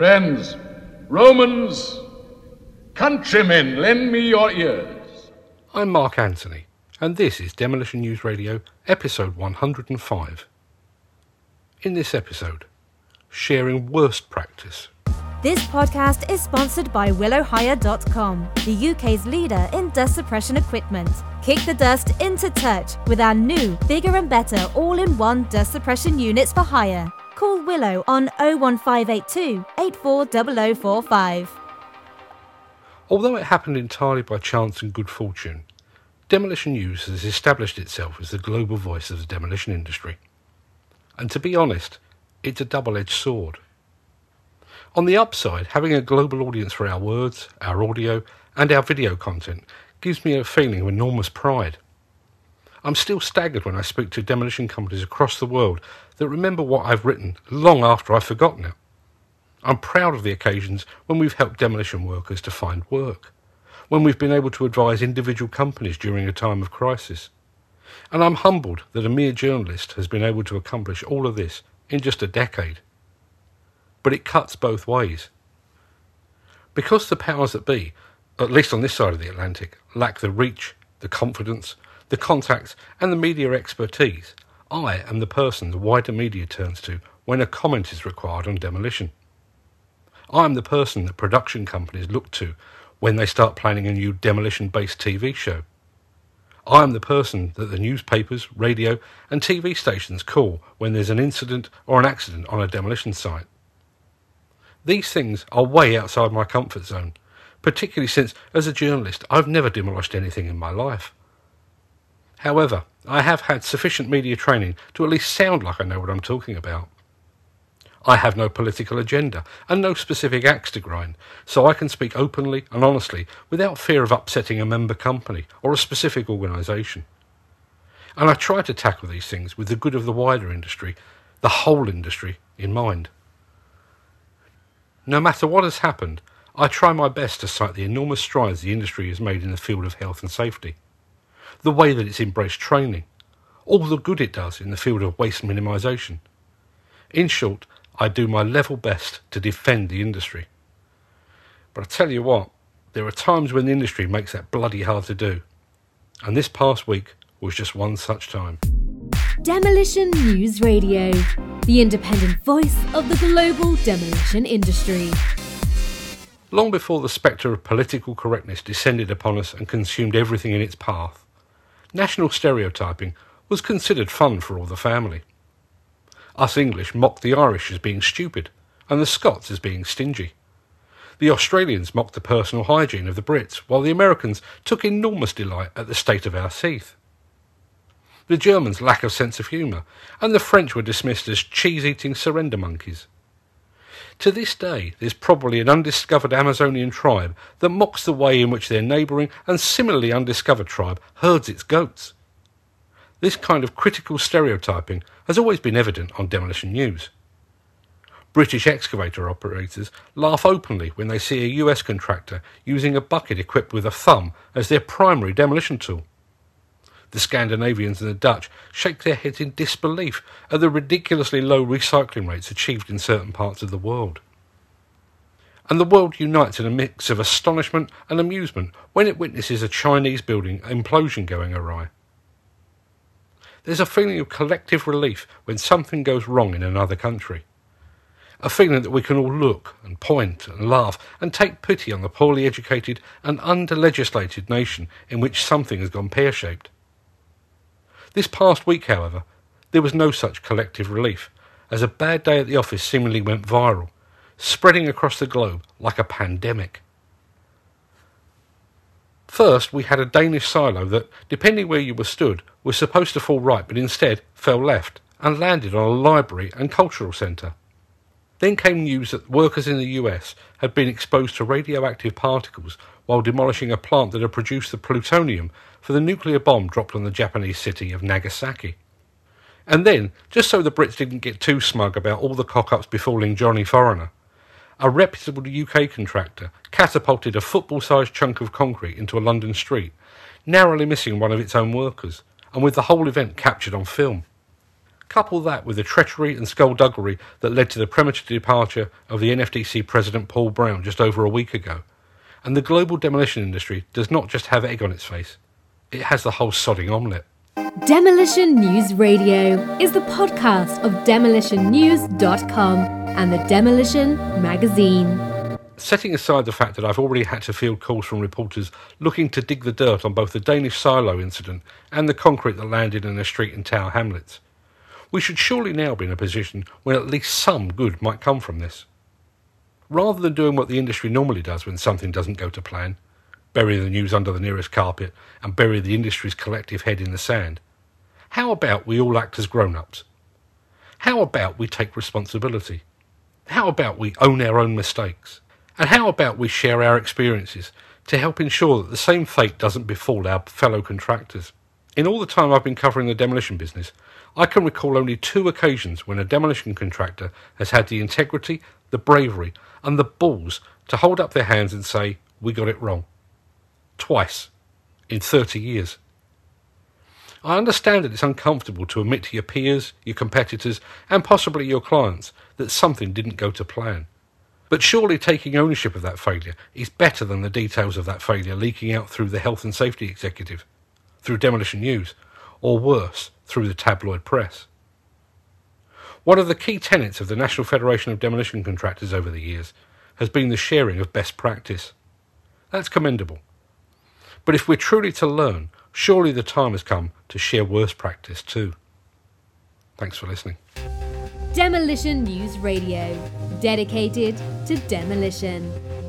Friends, Romans, countrymen, lend me your ears. I'm Mark Anthony, and this is Demolition News Radio, episode 105. In this episode, sharing worst practice. This podcast is sponsored by WillowHire.com, the UK's leader in dust suppression equipment. Kick the dust into touch with our new, bigger and better all in one dust suppression units for hire. Call Willow on 01582 840045. Although it happened entirely by chance and good fortune, Demolition News has established itself as the global voice of the demolition industry. And to be honest, it's a double edged sword. On the upside, having a global audience for our words, our audio, and our video content gives me a feeling of enormous pride. I'm still staggered when I speak to demolition companies across the world that remember what I've written long after I've forgotten it. I'm proud of the occasions when we've helped demolition workers to find work, when we've been able to advise individual companies during a time of crisis. And I'm humbled that a mere journalist has been able to accomplish all of this in just a decade. But it cuts both ways. Because the powers that be, at least on this side of the Atlantic, lack the reach, the confidence, the contacts, and the media expertise, I am the person the wider media turns to when a comment is required on demolition. I am the person that production companies look to when they start planning a new demolition based TV show. I am the person that the newspapers, radio, and TV stations call when there's an incident or an accident on a demolition site. These things are way outside my comfort zone, particularly since, as a journalist, I've never demolished anything in my life. However, I have had sufficient media training to at least sound like I know what I'm talking about. I have no political agenda and no specific axe to grind, so I can speak openly and honestly without fear of upsetting a member company or a specific organisation. And I try to tackle these things with the good of the wider industry, the whole industry, in mind. No matter what has happened, I try my best to cite the enormous strides the industry has made in the field of health and safety the way that it's embraced training, all the good it does in the field of waste minimisation. In short, I do my level best to defend the industry. But I tell you what, there are times when the industry makes that bloody hard to do. And this past week was just one such time. Demolition News Radio, the independent voice of the global demolition industry. Long before the spectre of political correctness descended upon us and consumed everything in its path, national stereotyping was considered fun for all the family. Us English mocked the Irish as being stupid, and the Scots as being stingy. The Australians mocked the personal hygiene of the Brits, while the Americans took enormous delight at the state of our teeth. The Germans' lack of sense of humour, and the French were dismissed as cheese eating surrender monkeys. To this day, there's probably an undiscovered Amazonian tribe that mocks the way in which their neighbouring and similarly undiscovered tribe herds its goats. This kind of critical stereotyping has always been evident on demolition news. British excavator operators laugh openly when they see a US contractor using a bucket equipped with a thumb as their primary demolition tool. The Scandinavians and the Dutch shake their heads in disbelief at the ridiculously low recycling rates achieved in certain parts of the world. And the world unites in a mix of astonishment and amusement when it witnesses a Chinese building implosion going awry. There's a feeling of collective relief when something goes wrong in another country. A feeling that we can all look and point and laugh and take pity on the poorly educated and under legislated nation in which something has gone pear shaped. This past week, however, there was no such collective relief, as a bad day at the office seemingly went viral, spreading across the globe like a pandemic. First, we had a Danish silo that, depending where you were stood, was supposed to fall right but instead fell left and landed on a library and cultural centre. Then came news that workers in the US had been exposed to radioactive particles while demolishing a plant that had produced the plutonium for the nuclear bomb dropped on the Japanese city of Nagasaki. And then, just so the Brits didn't get too smug about all the cock ups befalling Johnny Foreigner, a reputable UK contractor catapulted a football sized chunk of concrete into a London street, narrowly missing one of its own workers, and with the whole event captured on film. Couple that with the treachery and skullduggery that led to the premature departure of the NFDC President Paul Brown just over a week ago, and the global demolition industry does not just have egg on its face, it has the whole sodding omelette. Demolition News Radio is the podcast of demolitionnews.com and the Demolition Magazine. Setting aside the fact that I've already had to field calls from reporters looking to dig the dirt on both the Danish silo incident and the concrete that landed in a street in Tower Hamlets, we should surely now be in a position when at least some good might come from this. Rather than doing what the industry normally does when something doesn't go to plan, bury the news under the nearest carpet, and bury the industry's collective head in the sand. How about we all act as grown ups? How about we take responsibility? How about we own our own mistakes? And how about we share our experiences to help ensure that the same fate doesn't befall our fellow contractors? In all the time I've been covering the demolition business, I can recall only two occasions when a demolition contractor has had the integrity, the bravery, and the balls to hold up their hands and say, We got it wrong twice in 30 years. I understand that it's uncomfortable to admit to your peers, your competitors, and possibly your clients that something didn't go to plan. But surely taking ownership of that failure is better than the details of that failure leaking out through the health and safety executive, through demolition news, or worse, through the tabloid press. One of the key tenets of the National Federation of Demolition Contractors over the years has been the sharing of best practice. That's commendable. But if we're truly to learn, surely the time has come to share worst practice too. Thanks for listening. Demolition News Radio, dedicated to demolition.